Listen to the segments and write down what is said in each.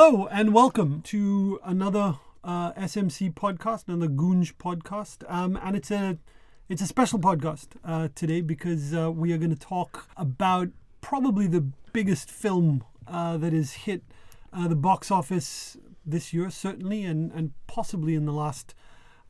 Hello and welcome to another uh, SMC podcast, another Goonj podcast, um, and it's a it's a special podcast uh, today because uh, we are going to talk about probably the biggest film uh, that has hit uh, the box office this year, certainly, and and possibly in the last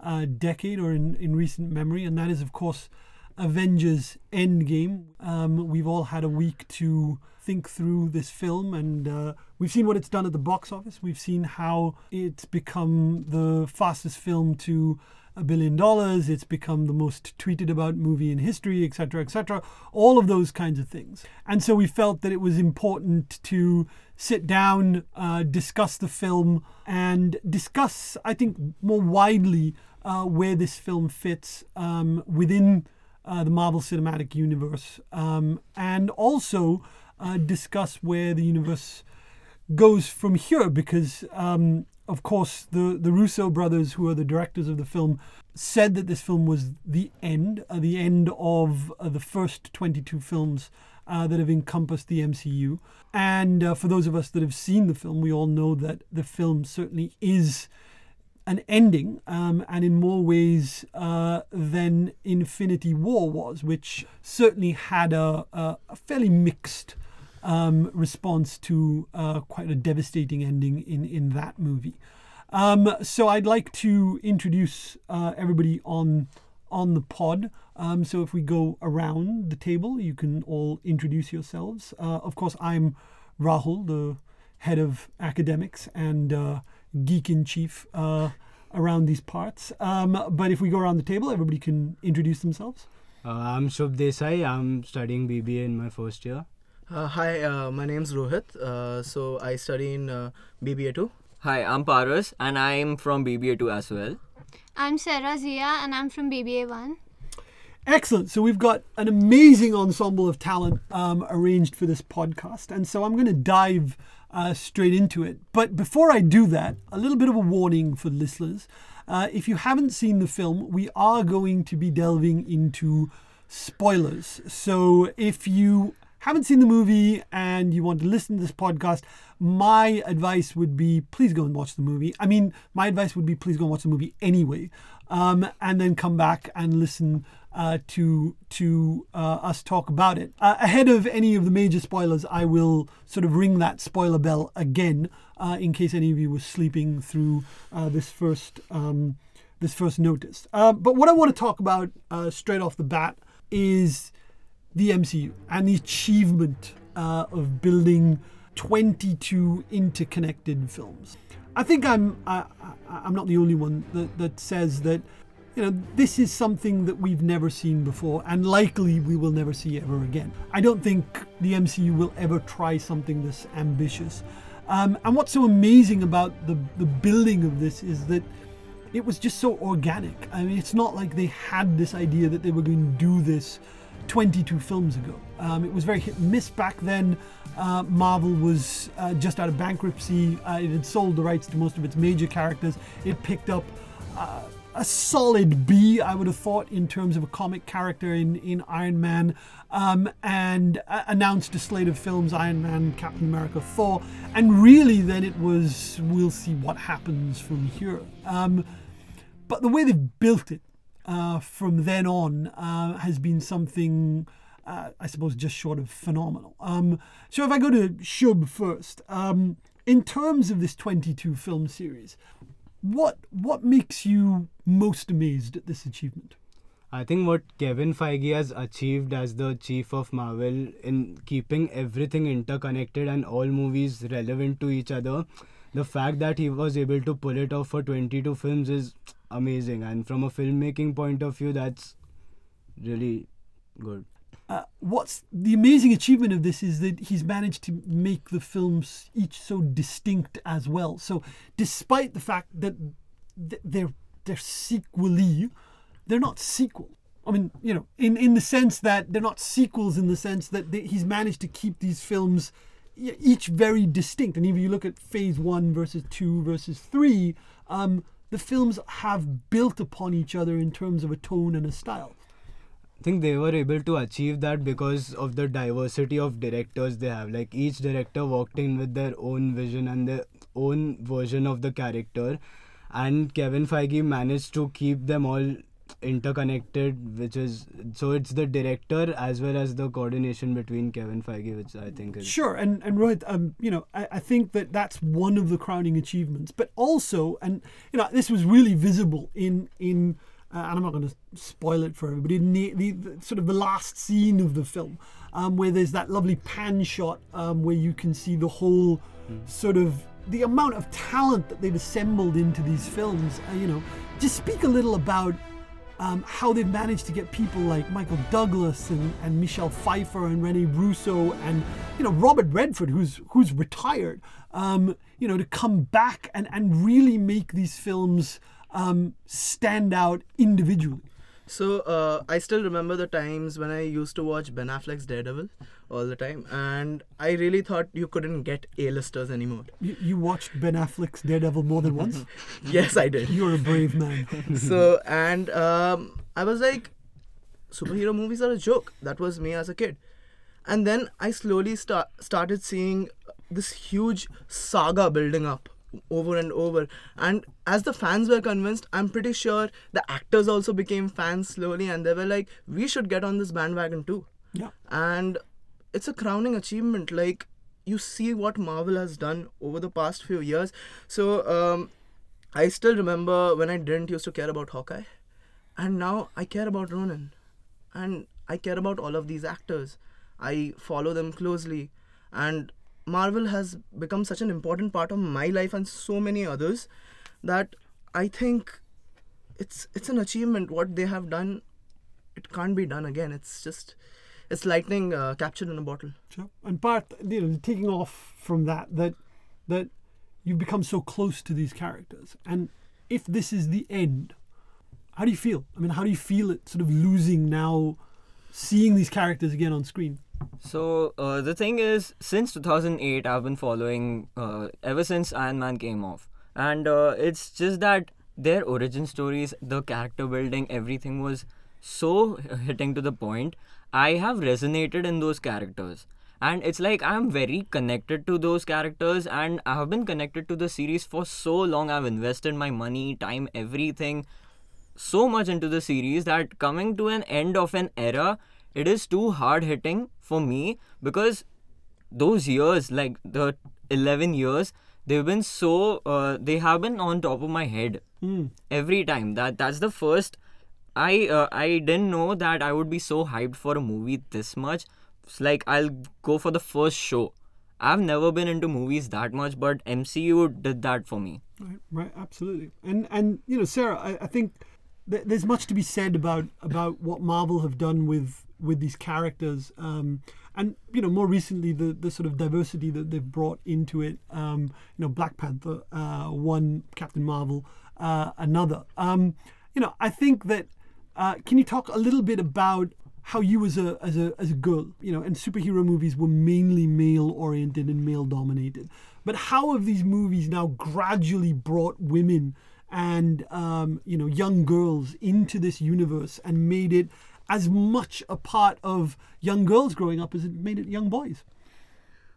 uh, decade or in in recent memory, and that is of course Avengers Endgame. Um, we've all had a week to think through this film, and uh, we've seen what it's done at the box office. We've seen how it's become the fastest film to a billion dollars. It's become the most tweeted about movie in history, etc., etc. All of those kinds of things. And so we felt that it was important to sit down, uh, discuss the film, and discuss, I think, more widely uh, where this film fits um, within uh, the Marvel Cinematic Universe, um, and also uh, discuss where the universe goes from here. Because, um, of course, the the Russo brothers, who are the directors of the film, said that this film was the end, uh, the end of uh, the first 22 films. Uh, that have encompassed the MCU. And uh, for those of us that have seen the film, we all know that the film certainly is an ending, um, and in more ways uh, than Infinity War was, which certainly had a, a, a fairly mixed um, response to uh, quite a devastating ending in, in that movie. Um, so I'd like to introduce uh, everybody on on the pod. Um, so if we go around the table, you can all introduce yourselves. Uh, of course, I'm Rahul, the head of academics and uh, geek in chief uh, around these parts. Um, but if we go around the table, everybody can introduce themselves. Uh, I'm Shubh Desai. I'm studying BBA in my first year. Uh, hi, uh, my name's Rohit. Uh, so I study in uh, BBA 2. Hi, I'm Paras and I'm from BBA2 as well. I'm Sarah Zia and I'm from BBA1. Excellent. So we've got an amazing ensemble of talent um, arranged for this podcast. And so I'm going to dive uh, straight into it. But before I do that, a little bit of a warning for listeners. Uh, if you haven't seen the film, we are going to be delving into spoilers. So if you haven't seen the movie and you want to listen to this podcast, my advice would be please go and watch the movie. I mean, my advice would be please go and watch the movie anyway, um, and then come back and listen uh, to to uh, us talk about it. Uh, ahead of any of the major spoilers, I will sort of ring that spoiler bell again uh, in case any of you were sleeping through uh, this first um, this first notice. Uh, but what I want to talk about straight off the bat is the MCU the achievement of building 22 interconnected films. I think I'm I, I'm not the only one that, that says that you know this is something that we've never seen before and likely we will never see ever again. I don't think the MCU will ever try something this ambitious. Um, and what's so amazing about the the building of this is that it was just so organic. I mean, it's not like they had this idea that they were going to do this 22 films ago. Um, it was very hit and miss back then. Uh, Marvel was uh, just out of bankruptcy. Uh, it had sold the rights to most of its major characters. It picked up uh, a solid B, I would have thought, in terms of a comic character in, in Iron Man, um, and uh, announced a slate of films Iron Man, Captain America, Thor. And really, then it was we'll see what happens from here. Um, but the way they've built it uh, from then on uh, has been something, uh, I suppose, just short of phenomenal. Um, so if I go to Shubh first, um, in terms of this 22 film series, what what makes you most amazed at this achievement? I think what Kevin Feige has achieved as the chief of Marvel in keeping everything interconnected and all movies relevant to each other, the fact that he was able to pull it off for 22 films is amazing. And from a filmmaking point of view, that's really good. Uh, what's the amazing achievement of this is that he's managed to make the films each so distinct as well. So, despite the fact that they're they're sequely, they're not sequel. I mean, you know, in in the sense that they're not sequels, in the sense that they, he's managed to keep these films each very distinct. And even you look at Phase One versus Two versus Three, um, the films have built upon each other in terms of a tone and a style. I think they were able to achieve that because of the diversity of directors they have. Like each director walked in with their own vision and their own version of the character, and Kevin Feige managed to keep them all interconnected, which is so it's the director as well as the coordination between Kevin Feige, which I think is Sure, and and Rohit, um, you know, I, I think that that's one of the crowning achievements. But also, and you know, this was really visible in in, uh, and I'm not going to spoil it for everybody. The, the, the sort of the last scene of the film, um, where there's that lovely pan shot um, where you can see the whole sort of the amount of talent that they've assembled into these films. Uh, you know, just speak a little about um, how they've managed to get people like Michael Douglas and, and Michelle Pfeiffer and Rene Russo and you know Robert Redford, who's who's retired, um, you know, to come back and, and really make these films um, stand out individually. So uh, I still remember the times when I used to watch Ben Affleck's Daredevil all the time, and I really thought you couldn't get A-listers anymore. You, you watched Ben Affleck's Daredevil more than once. yes, I did. You're a brave man. so and um, I was like, superhero movies are a joke. That was me as a kid, and then I slowly start started seeing this huge saga building up over and over. And as the fans were convinced i'm pretty sure the actors also became fans slowly and they were like we should get on this bandwagon too. Yeah. and it's a crowning achievement. Like you see what marvel has done over the past few years. So um, i still remember when i didn't used to care about hawkeye. And now i care about ronan and i care about all of these actors. I follow them closely. And marvel has become such an important part of my life and so many others that i think it's it's an achievement what they have done it can't be done again it's just it's lightning uh, captured in a bottle Sure. And part you know, taking off from that, that that you've become so close to these characters, and if this is the end, how do you feel? I mean, how do you feel it sort of losing now, seeing these characters again on screen? So uh, the thing is, since 2008, I've been following uh, ever since Iron Man came off, and uh, it's just that their origin stories, the character building, everything was so hitting to the point. I have resonated in those characters, and it's like I'm very connected to those characters, and I have been connected to the series for so long. I've invested my money, time, everything so much into the series that coming to an end of an era, it is too hard hitting for me because those years, like the 11 years, they've been so, uh, they have been on top of my head every time. That That's the first. I uh, I didn't know that I would be so hyped for a movie this much. It's like I'll go for the first show. I've never been into movies that much, but MCU did that for me. Right, right, absolutely. And and you know, Sarah, I, I think th- there's much to be said about about what Marvel have done with with these characters, um, and you know, more recently the the sort of diversity that they've brought into it. Um, you know, Black Panther, uh, one, Captain Marvel, uh, another. Um, you know, I think that. Uh, can you talk a little bit about how you as a as a as a girl, you know, and superhero movies were mainly male oriented and male dominated. But how have these movies now gradually brought women and um, you know young girls into this universe and made it as much a part of young girls growing up as it made it young boys?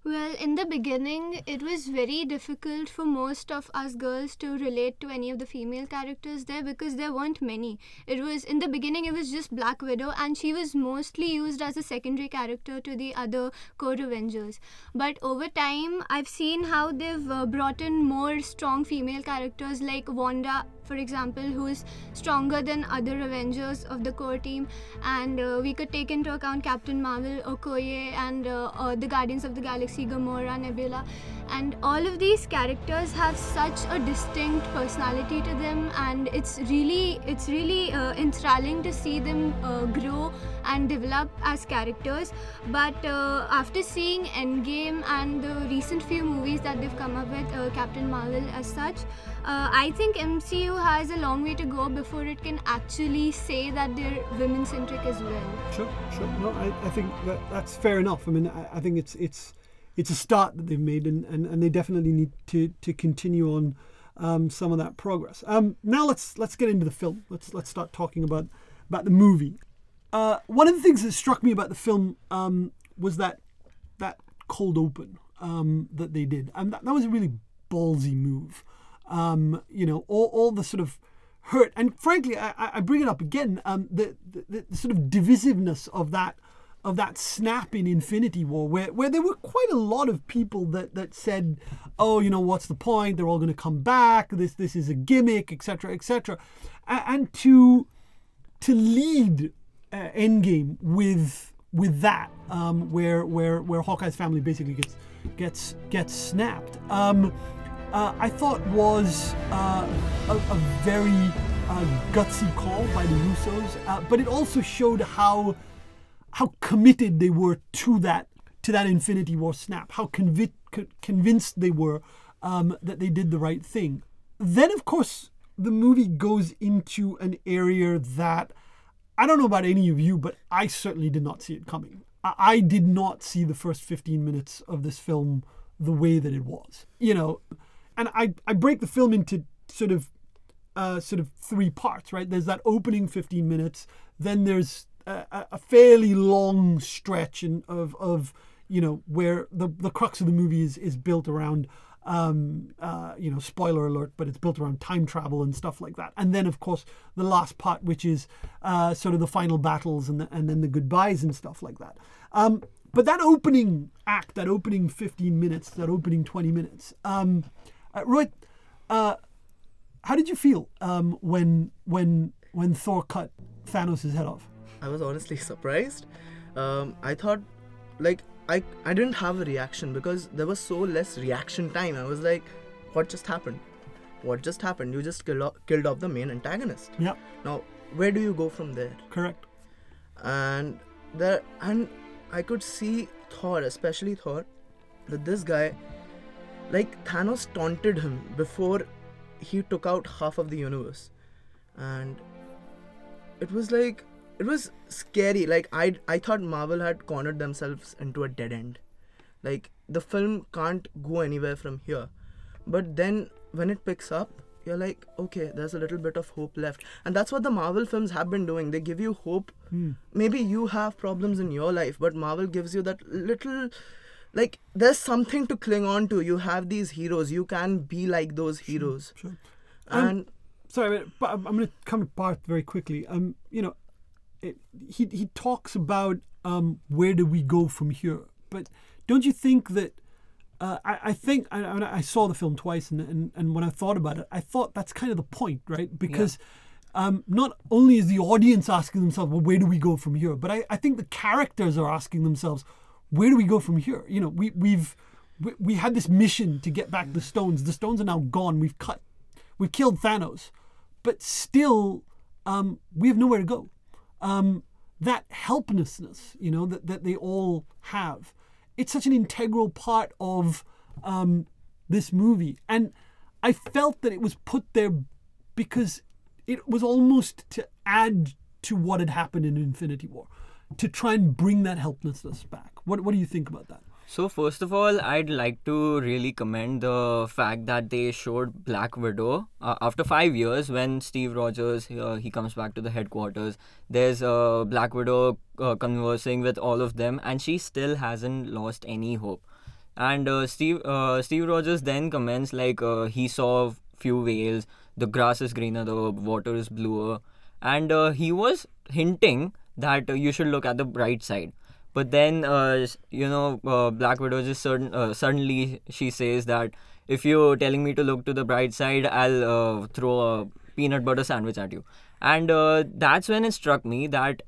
Well, in the beginning, it was very difficult for most of us girls to relate to any of the female characters there because there weren't many. It was in the beginning, it was just Black Widow, and she was mostly used as a secondary character to the other core Avengers. But over time, I've seen how they've uh, brought in more strong female characters like Wanda for example, who is stronger than other Avengers of the core team. And uh, we could take into account Captain Marvel, Okoye, and uh, uh, the Guardians of the Galaxy, Gamora, Nebula. And all of these characters have such a distinct personality to them, and it's really, it's really uh, enthralling to see them uh, grow and develop as characters. But uh, after seeing Endgame and the recent few movies that they've come up with, uh, Captain Marvel as such, uh, I think MCU has a long way to go before it can actually say that they're women centric as well. Sure, sure. No, I, I think that that's fair enough. I mean, I, I think it's it's it's a start that they've made, and, and, and they definitely need to to continue on um, some of that progress. Um, now let's let's get into the film. Let's let's start talking about about the movie. Uh, one of the things that struck me about the film um, was that that cold open um, that they did, and that, that was a really ballsy move. Um, you know, all, all the sort of hurt, and frankly, I, I bring it up again. Um, the, the the sort of divisiveness of that of that snap in Infinity War, where where there were quite a lot of people that that said, "Oh, you know, what's the point? They're all going to come back. This this is a gimmick, etc., etc." And, and to to lead uh, Endgame with with that, um, where where where Hawkeye's family basically gets gets gets snapped. Um, uh, I thought was uh, a, a very uh, gutsy call by the Russos, uh, but it also showed how how committed they were to that to that Infinity War snap, how convi- co- convinced they were um, that they did the right thing. Then, of course, the movie goes into an area that I don't know about any of you, but I certainly did not see it coming. I, I did not see the first 15 minutes of this film the way that it was, you know, and I, I break the film into sort of uh, sort of three parts, right? There's that opening 15 minutes, then there's a, fairly long stretch in, of, of you know where the the crux of the movie is, is built around um, uh, you know spoiler alert, but it's built around time travel and stuff like that. And then of course the last part, which is uh, sort of the final battles and the, and then the goodbyes and stuff like that. Um, but that opening act, that opening 15 minutes, that opening 20 minutes, um, uh, Rohit, uh, how did you feel um, when when when Thor cut Thanos' head off? I was honestly surprised. Um, I thought, like, I I didn't have a reaction because there was so less reaction time. I was like, what just happened? What just happened? You just killed off, killed off the main antagonist. Yeah, Now, where do you go from there? correct. and there and i could see thor especially thor that this guy like thanos taunted him before he took out half of the universe and it was like it was scary. Like i i thought marvel had cornered themselves into a dead end. Like the film can't go anywhere from here. But then when it picks up you're like okay there's a little bit of hope left. And that's what the marvel films have been doing. They give you hope. Maybe you have problems in your life but marvel gives you that little like there's something to cling on to. You have these heroes. You can be like those heroes. Sure. Um, and Sorry, but- but I'm going to come to Paras very quickly. Um, you know, it, he he talks about um, where do we go from here, but don't you think that? Uh, I, I think I, I saw the film twice, and, and and when I thought about it, I thought that's kind of the point, right? Because um, not only is the audience asking themselves, well, where do we go from here? But I, I think the characters are asking themselves, where do we go from here? You know, we we've we, we had this mission to get back the stones. The stones are now gone. We've cut, we've killed Thanos, but still, um, we have nowhere to go. Um, that helplessness, you know, that, that they all have, it's such an integral part of um, this movie. And I felt that it was put there because it was almost to add to what had happened in Infinity War, to try and bring that helplessness back. What, what do you think about that? So first of all, I'd like to really commend the fact that they showed Black Widow uh, after five years when Steve Rogers uh, he comes back to the headquarters. There's uh, Black Widow uh, conversing with all of them, and she still hasn't lost any hope. And uh, Steve uh, Steve Rogers then comments like uh, he saw few whales, the grass is greener, the water is bluer, and he was hinting that you should look at the bright side. But then, uh, you know, uh, Black Widow just sudden, uh, suddenly she says that if you're telling me to look to the bright side, I'll uh, throw a peanut butter sandwich at you. And uh, that's when it struck me that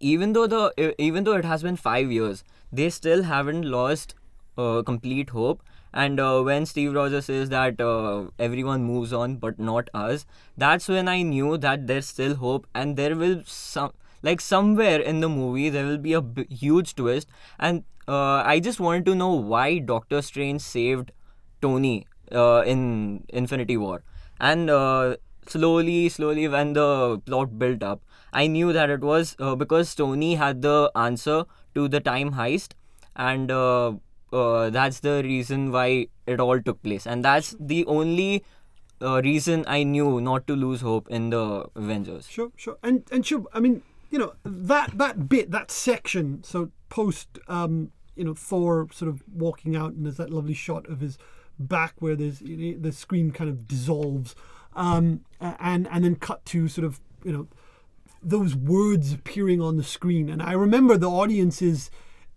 even though the even though it has been five years, they still haven't lost uh, complete hope. And when Steve Rogers says that everyone moves on but not us, that's when I knew that there's still hope and there will some like somewhere in the movie there will be a b- huge twist. And uh, I just wanted to know why Doctor Strange saved Tony uh, in Infinity War. And uh, slowly, slowly, when the plot built up, I knew that it was uh, because Tony had the answer to the time heist, and uh, uh, that's the reason why it all took place. And that's the only uh, reason I knew not to lose hope in the Avengers. Sure, sure, and and sure. I mean, you know that that bit, that section. So post, um, you know, Thor sort of walking out, and there's that lovely shot of his back where there's the screen kind of dissolves, um, and and then cut to sort of you know those words appearing on the screen. And I remember the audience is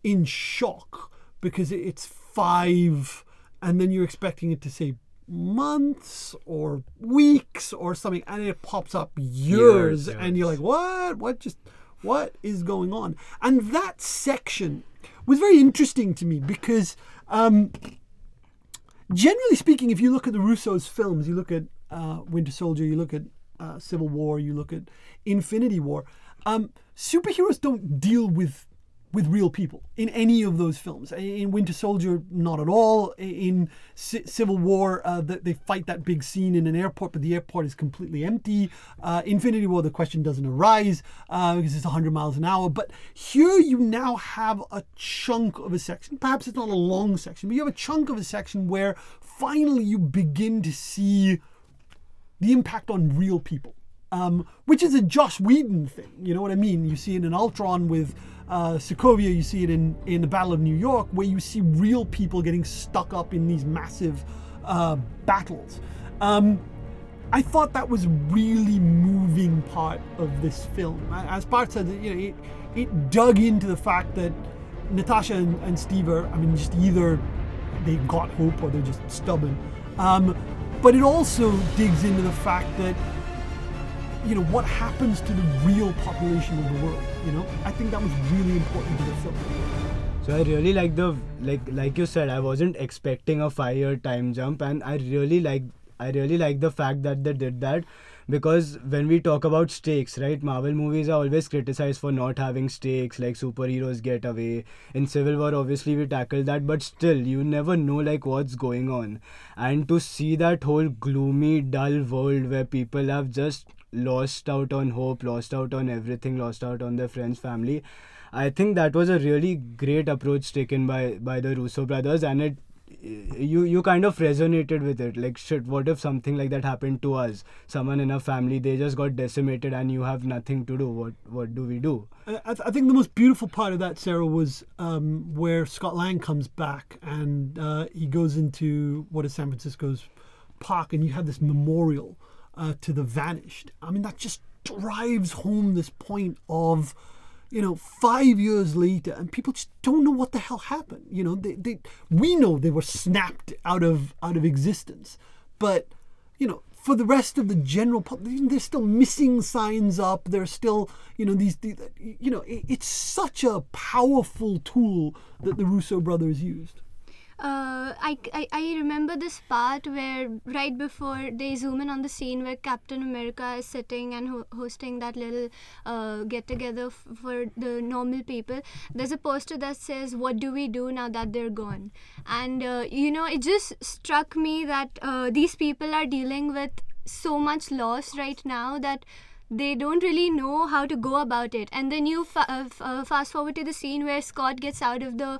in shock because it's five, and then you're expecting it to say months or weeks or something, and it pops up years, Years, and you're like, what? What just what is going on? And that section was very interesting to me because. Um, generally speaking, if you look at the Russo's films, you look at uh, Winter Soldier, you look at uh, Civil War, you look at Infinity War, um, superheroes don't deal with with real people in any of those films. In Winter Soldier, not at all. In C- Civil War, uh, th- they fight that big scene in an airport, but the airport is completely empty. Uh, Infinity War, the question doesn't arise uh, because it's 100 miles an hour. But here you now have a chunk of a section. Perhaps it's not a long section, but you have a chunk of a section where finally you begin to see the impact on real people, um, which is a Joss Whedon thing. You know what I mean? You see it in Ultron with uh, Sokovia. You see it in in the Battle of New York, where you see real people getting stuck up in these massive uh, battles. Um, I thought that was a really moving part of this film. As Bart said, you know, it, it dug into the fact that Natasha and, and Steve are, I mean, just either they got hope or they're just stubborn. Um, but it also digs into the fact that, you know, what happens to the real population of the world. You know, I think that was really important to the film. So I really like the like like you said I wasn't expecting a 5 year time jump and I really like I really like the fact that they did that because when we talk about stakes right Marvel movies are always criticized for not having stakes like superheroes get away in Civil War obviously we tackled that but still you never know like what's going on and to see that whole gloomy dull world where people have just lost out on hope lost out on everything lost out on their friends family I think that was a really great approach taken by by the Russo brothers, and it you you kind of resonated with it. Like shit, what if something like that happened to us? Someone in a family they just got decimated, and you have nothing to do. What what do we do? I, I th- I think the most beautiful part of that, Sarah, was um, where Scott Lang comes back and uh, he goes into what is San Francisco's park, and you have this memorial uh, to the vanished. I mean, that just drives home this point of, you know, five years later, and people just don't know what the hell happened. You know, they, they we know they were snapped out of out of existence, but you know, for the rest of the general public, there's still missing signs up. There's still, you know, these, you know, it, it's such a powerful tool that the Russo brothers used. Uh, I, I, I remember this part where right before they zoom in on the scene where Captain America is sitting and ho- hosting that little uh, get together f- for the normal people. There's a poster that says, "What do we do now that they're gone?" And uh, you know, it just struck me that uh, these people are dealing with so much loss right now that they don't really know how to go about it and then you fa- uh, f- uh, fast forward to the scene where scott gets out of the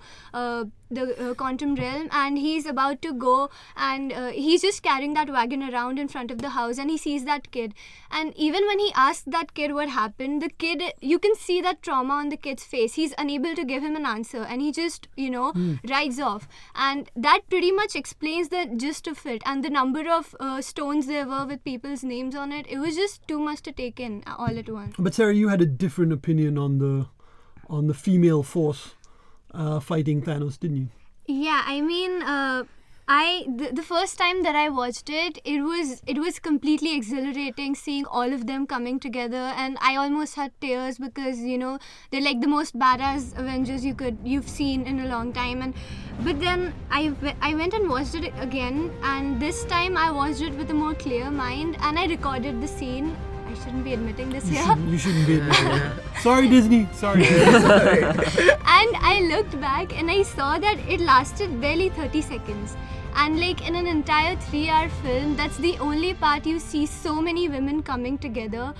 the uh, quantum realm and he's about to go and uh, he's just carrying that wagon around in front of the house and he sees that kid. And even when he asks that kid what happened the kid you can see that trauma on the kid's face. He's unable to give him an answer and he just you know rides off. And that pretty much explains the gist of it and the number of uh, stones there were with people's names on it. It was just too much to take in all at once. But Sarah, you had a different opinion on the on the female force uh, fighting Thanos, didn't you? Yeah, I mean, uh, I the, the first time that I watched it, it was it was completely exhilarating seeing all of them coming together, and I almost had tears because you know they're like the most badass Avengers you could you've seen in a long time, and but then I I went and watched it again, and this time I watched it with a more clear mind, and I recorded the scene. I shouldn't be admitting this You here. shouldn't, you shouldn't be. admitting that. Sorry, Disney. Sorry. and I looked back and I saw that it lasted barely 30 seconds. And like in an entire three hour film, that's the only part you see so many women coming together.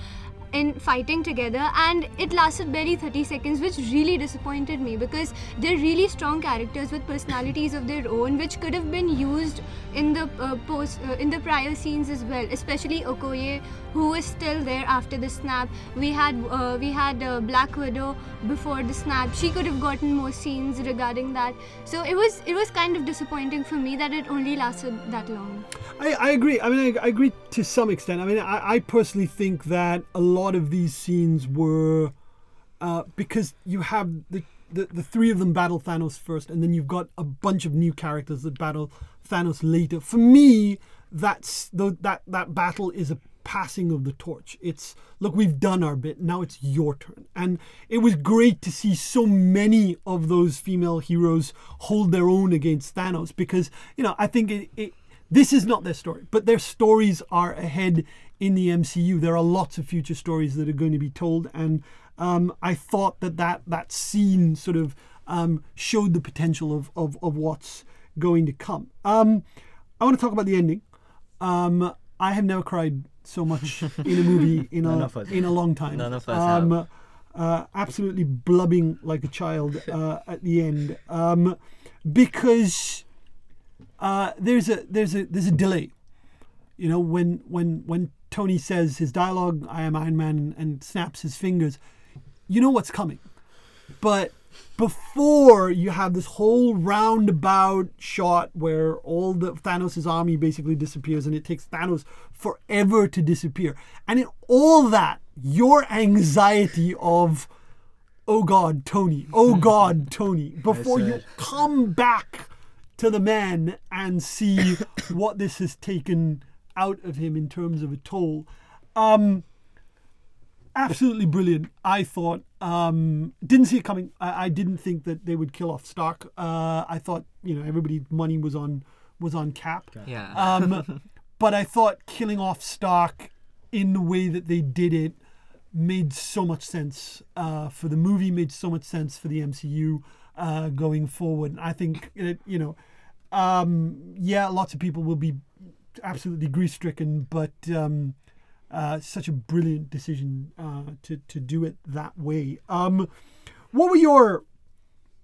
In fighting together and it lasted barely 30 seconds which really disappointed me because they're really strong characters with personalities of their own which could have been used in the uh, post uh, in the prior scenes as well especially Okoye who was still there after the snap we had uh, we had uh, Black Widow before the snap she could have gotten more scenes regarding that so it was it was kind of disappointing for me that it only lasted that long I, I agree. I mean, I, I agree to some extent. I mean, I, I personally think that a lot of these scenes were uh, because you have the, the the three of them battle Thanos first, and then you've got a bunch of new characters that battle Thanos later. For me, that's the, that that battle is a passing of the torch. It's look, we've done our bit. Now it's your turn, and it was great to see so many of those female heroes hold their own against Thanos because you know I think it, it this is not their story, but their stories are ahead in the MCU. There are lots of future stories that are going to be told, and um, I thought that that, that scene sort of um, showed the potential of, of, of what's going to come. Um, I want to talk about the ending. Um, I have never cried so much in a movie in a in a long time. None of us um, Uh, absolutely blubbing like a child uh, at the end um, because uh, there's a there's a there's a delay. You know when when when Tony says his dialogue, "I am Iron Man," and snaps his fingers, you know what's coming. But before you have this whole roundabout shot where all the Thanos' army basically disappears and it takes Thanos forever to disappear. And in all that, your anxiety of oh god, Tony, oh god, Tony, before you come back to the man and see what this has taken out of him in terms of a toll. Um, absolutely brilliant. I thought. Um, didn't see it coming. I, I didn't think that they would kill off Stark. Uh, I thought you know everybody's money was on was on Cap. Yeah. Um, but I thought killing off Stark in the way that they did it made so much sense uh, for the movie. Made so much sense for the MCU uh, going forward. I think it, you know. Um, yeah, lots of people will be absolutely grief stricken, but um, uh, such a brilliant decision uh, to to do it that way. Um, what were your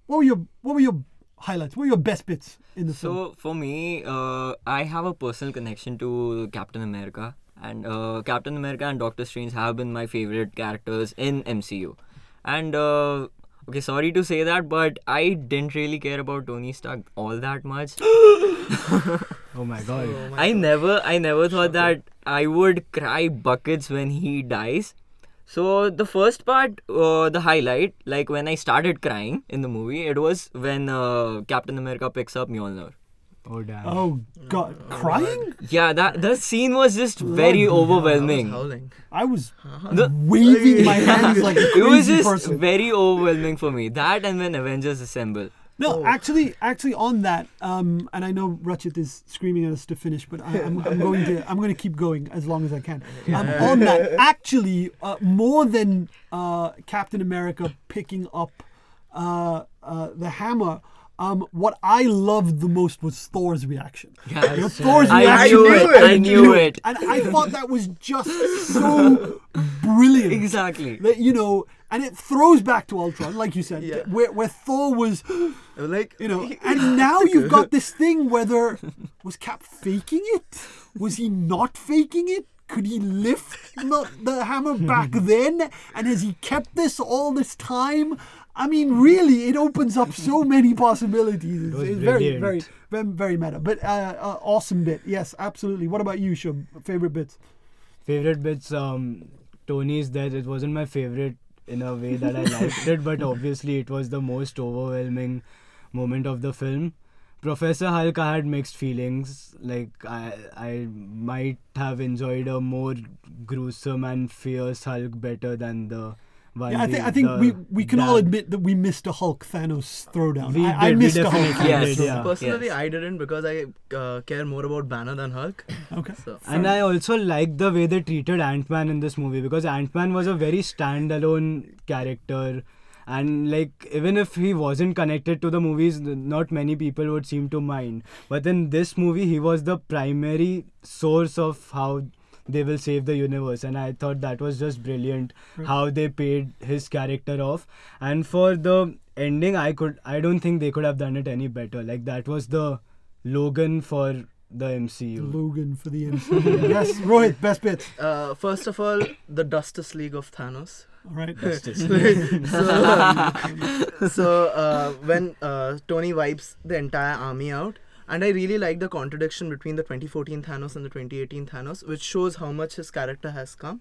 what were your what were your highlights? What were your best bits in the film? So for me, uh, I have a personal connection to Captain America, and uh, Captain America and Doctor Strange have been my favorite characters in MCU. And uh, okay, sorry to say that, but I didn't really care about Tony Stark all that much. Oh my god. I never, I never thought that I would cry buckets when he dies. So the first part, uh, the highlight, like when I started crying in the movie, it was when uh, Captain America picks up Mjolnir. Oh damn. Oh God, crying! Yeah, that the scene was just very I was overwhelming. howling. I was The- waving my hands like a It was just person. very overwhelming for me. That and when Avengers assemble. No, actually, actually, on that, um, and I know Ratchet is screaming at us to finish, but I, I'm, I'm going to, I'm going to keep going as long as I can. Um, on that, actually, uh, more than uh, Captain America picking up uh, uh, the hammer. Um, what I loved the most was Thor's reaction. Yeah, You know, Thor's I reaction knew it. I knew it. and I thought that was just so brilliant. Exactly. That you know, and it throws back to Ultron, like you said, Yeah. where where Thor was, Like you know, and now you've got this thing. Whether was Cap faking it? Was he not faking it? Could he lift the, the hammer back then? And has he kept this all this time? I mean, really, it opens up so many possibilities. It's, it's very, very, very, very meta. But uh, uh, awesome bit, yes, absolutely. What about you, Shubh? Favorite bits? Favorite bits, um, Tony's death. It wasn't my favorite in a way that I liked it, but obviously it was the most overwhelming moment of the film. Professor Hulk, I had mixed feelings. Like I, I might have enjoyed a more gruesome and fierce Hulk better than the one. Yeah, I think I think the we we can all admit that we missed a Hulk Thanos throwdown. We I, I did, we missed a Hulk. definitely Thanos did, yeah. personally, Yes. I didn't because I uh, care more about Banner than Hulk. Okay. So And I also like the way they treated Ant Man in this movie because Ant Man was a very standalone character. And like, even if he wasn't connected to the movies, not many people would seem to mind. But in this movie, he was the primary source of how they will save the universe and i thought that was just brilliant how they paid his character off and for the ending i could i don't think they could have done it any better like that was the logan for the mcu Logan for the MCU. yes, Rohit, best bits. Uh, first of all, the Justice League of Thanos. All right. so so uh, when uh, Tony wipes the entire army out, and I really like the contradiction between the 2014 Thanos and the 2018 Thanos, which shows how much his character has come.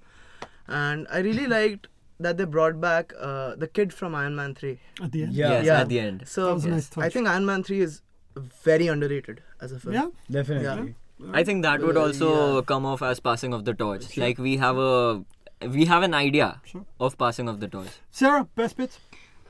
And I really liked that they brought back uh, the kid from Iron Man 3. At the end. Yeah. yes, yeah. at the end. So That was a nice touch. I think Iron Man 3 is very underrated as a film. Yeah. definitely I think that would Uh, also yeah. come off as passing of the torch. Like we have a we have an idea Sure. of passing of the torch. Sarah, best bits.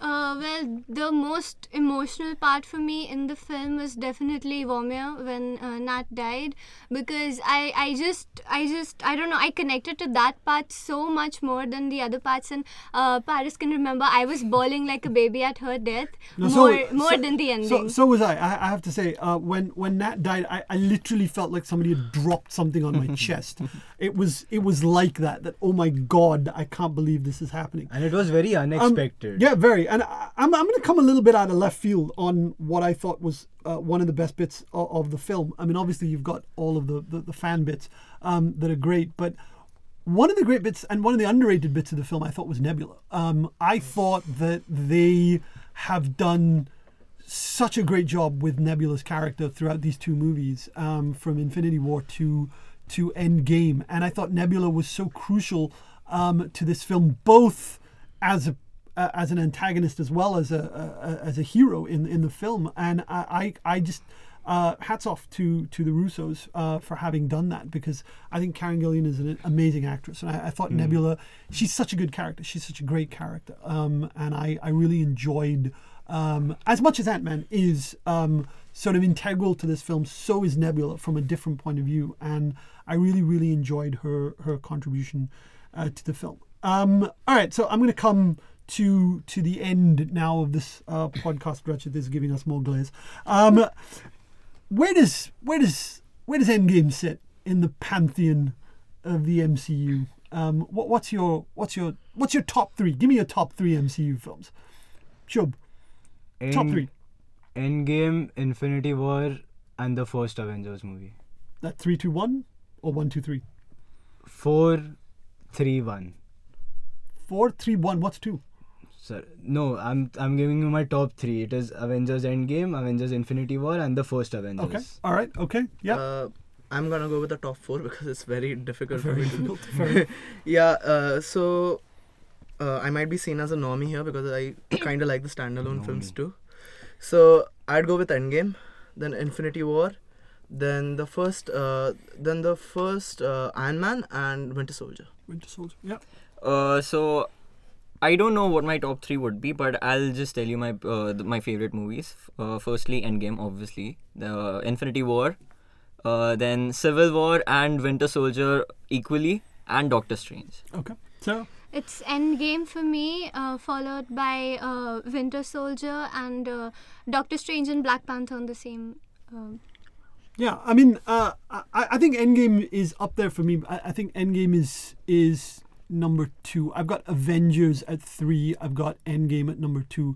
Uh, well, the most emotional part for me in the film was definitely Vormir when uh, Nat died because I, I just I just I don't know I connected to that part so much more than the other parts and uh, Paras can remember I was bawling like a baby at her death No, more so- more so- than the ending. So, so was I. I. I have to say, uh, when when Nat died, I, I literally felt like somebody had dropped something on my chest. It was it was like that. That oh my god, I can't believe this is happening. and it was very Um, unexpected yeah, very. And I, I'm, I'm going to come a little bit out of left field on what I thought was uh, one of the best bits of, of the film. I mean, obviously, you've got all of the, the, the fan bits um, that are great, but one of the great bits and one of the underrated bits of the film I thought was Nebula. Um, I thought that they have done such a great job with Nebula's character throughout these two movies, um, from Infinity War to to Endgame, and I thought Nebula was so crucial um, to this film, both as a uh, as an antagonist as well as a, a as a hero in in the film, and I I, I just. Uh, hats off to to the Russos uh, for having done that because I think Karen Gillan is an amazing actress. And I, I thought Nebula she's such a good character. She's such a great character. Um, and I, I really enjoyed um, as much as Ant Man is um, sort of integral to this film, so is Nebula from a different point of view, and I really, really enjoyed her her contribution uh, to the film. Um, all right, so I'm going to come to to the end now of this uh, podcast. Ratchet is giving us more glaze. Um, where does where does where does Endgame sit in the pantheon of the MCU? Um, what, what's your what's your what's your top three? Give me your top three MCU films. Shubh, top End- three. endgame infinity war and the first avengers movie That three, two, one, or one two three? Four three one. Four three one. What's two? Sir, no, I'm I'm giving you my top three. It is Avengers Endgame, Avengers Infinity War, and the first Avengers. Okay. All right. Okay. Yeah. Uh, I'm gonna go with the top four because it's very difficult Very for me to difficult. Fair enough. yeah uh, so uh, i might be seen as a normie here because i kind of like the standalone films too so i'd go with endgame then infinity war then the first uh, then the first uh, iron man and winter soldier Winter Soldier. Yeah. Uh, so I don't know what my top three would be, but I'll just tell you my uh, th- my favorite movies. Uh, firstly, Endgame, obviously, the Infinity War, uh, then Civil War and Winter Soldier equally, and Doctor Strange. Okay. So. It's Endgame for me, uh, followed by uh, Winter Soldier and uh, Doctor Strange and Black Panther on the same. Uh, Yeah, I mean, uh, I, I think Endgame is up there for me. I, I think Endgame is is number two. I've got Avengers at three. I've got Endgame at number two,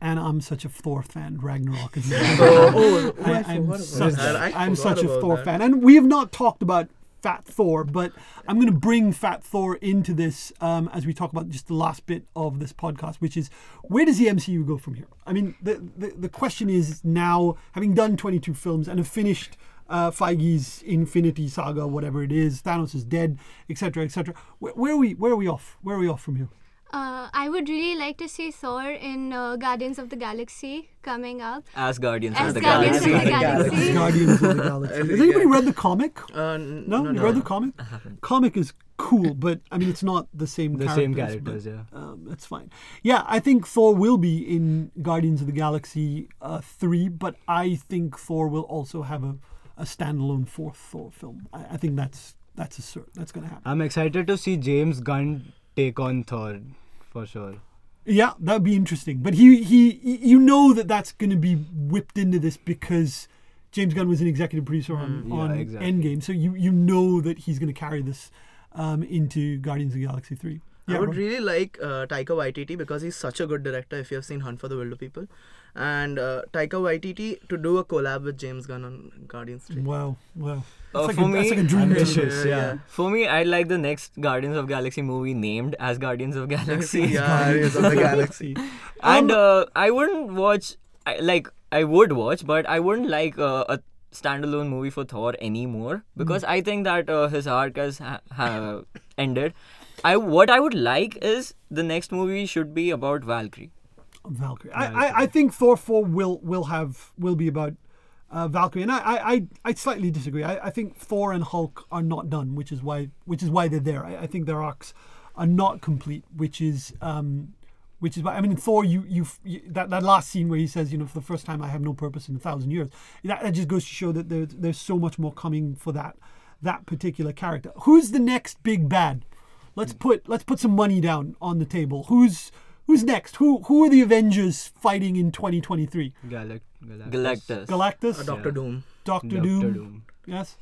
and I'm such a Thor fan. Ragnarok is. oh, oh, I, I, about such. I I'm such a Thor that. fan, and we have not talked about Fat Thor, but I'm going to bring Fat Thor into this um, as we talk about just the last bit of this podcast, which is where does the MCU go from here? I mean, the the, the question is now, having done 22 films and have finished. Uh, Feige's Infinity Saga, whatever it is, Thanos is dead, etc., etc. Where, where are we? Where are we off? Where are we off from here? uh, I would really like to see Thor in uh, Guardians of the Galaxy coming up. As Guardians As of the Guardians of Galaxy. the Galaxy. Guardians of the Galaxy. Has anybody read the comic? Uh, n- No, no, you no, read no. the comic? Comic is cool, but I mean, it's not the same. The characters, same but, characters, yeah. Um, that's fine. Yeah, I think Thor will be in Guardians of the Galaxy uh, three, but I think Thor will also have a, a standalone fourth Thor film. I, I think that's that's a cert. That's gonna happen. I'm excited to see James Gunn take on Thor, for sure. Yeah, that'd be interesting. But he he, you know that that's gonna be whipped into this because James Gunn was an executive producer on, Mm. Yeah, on exactly. Endgame, so you you know that he's going to carry this um, into Guardians of the Galaxy three. I would Rob? really like uh, Taika Waititi because he's such a good director. If you have seen Hunt for the Wilder People, and uh, Taika Waititi to do a collab with James Gunn on Guardians 3. Wow, wow. Uh, That's, like, for a, that's me, like a dream. ambitious. team. yeah. For me, I'd like the next Guardians of Galaxy movie named as Guardians of Galaxy. yeah, Guardians of the Galaxy. and Um, uh, I wouldn't watch. I, like I would watch, but I wouldn't like uh, a standalone movie for Thor anymore because I think that uh, his arc has ha- ha- ended. I what I would like is the next movie should be about Valkyrie. Valkyrie. I, I, I think Thor four will will have will be about uh, Valkyrie, and I I, I, I slightly disagree. I, I think Thor and Hulk are not done, which is why which is why they're there. I, I think their arcs are not complete, which is um which is why I mean Thor you you, you that, that last scene where he says you know for the first time I have no purpose in a thousand years that, that just goes to show that there's there's so much more coming for that that particular character. Who's the next big bad? Let's put let's put some money down on the table. Who's who's next? Who who are the Avengers fighting in 2023? Galact- Galactus. Galactus. Galactus, Uh, Doctor Yeah. Doom. Doctor, Doctor Doom. Doom. Yes.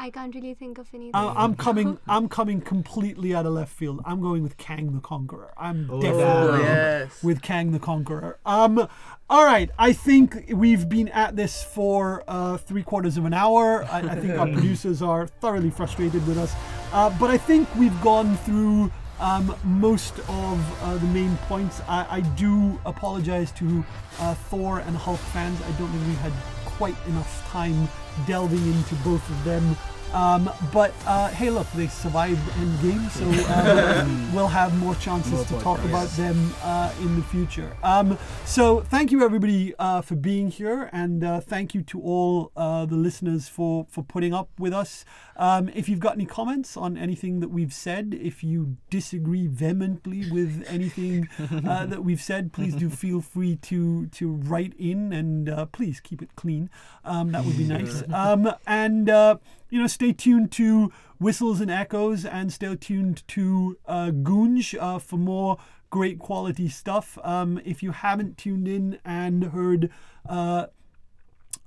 I can't really think of anything. Uh, I'm coming. I'm coming completely out of left field. I'm going with Kang the Conqueror. I'm Oh, definitely yes. with Kang the Conqueror. Um, all right. I think we've been at this for uh, three quarters of an hour. I, I think our producers are thoroughly frustrated with us, uh, but I think we've gone through um, most of uh, the main points. I, I do apologize to uh, Thor and Hulk fans. I don't think we had quite enough time delving into both of them. Um, but uh, hey, look, they survived Endgame, so um, we'll have more chances More to talk about them uh, in the future. Um, so thank you everybody uh, for being here, and uh, thank you to all uh, the listeners for for putting up with us. Um, if you've got any comments on anything that we've said, if you disagree vehemently with anything uh, that we've said, please do feel free to to write in and uh, please keep it clean. Um, that would be nice. Um, and uh, you know, stay tuned to Whistles and Echoes and stay tuned to uh, Goonj uh, for more great quality stuff. Um, if you haven't tuned in and heard uh,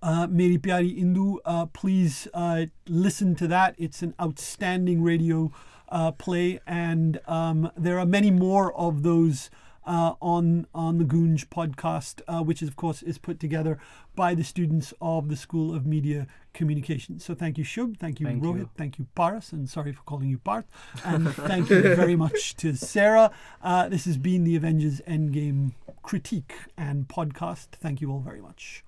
uh, Meri Pyari Indu, uh, please uh, listen to that. It's an outstanding radio uh, play, and um, there are many more of those uh, on on the Goonj podcast, uh, which is of course is put together by the students of the School of Media Communication. So thank you, Shubh, thank you, Thank Rohit, you. thank you, Paras, and sorry for calling you Parth, and thank you very much to Sarah. Uh, this has been the Avengers Endgame critique and podcast. Thank you all very much.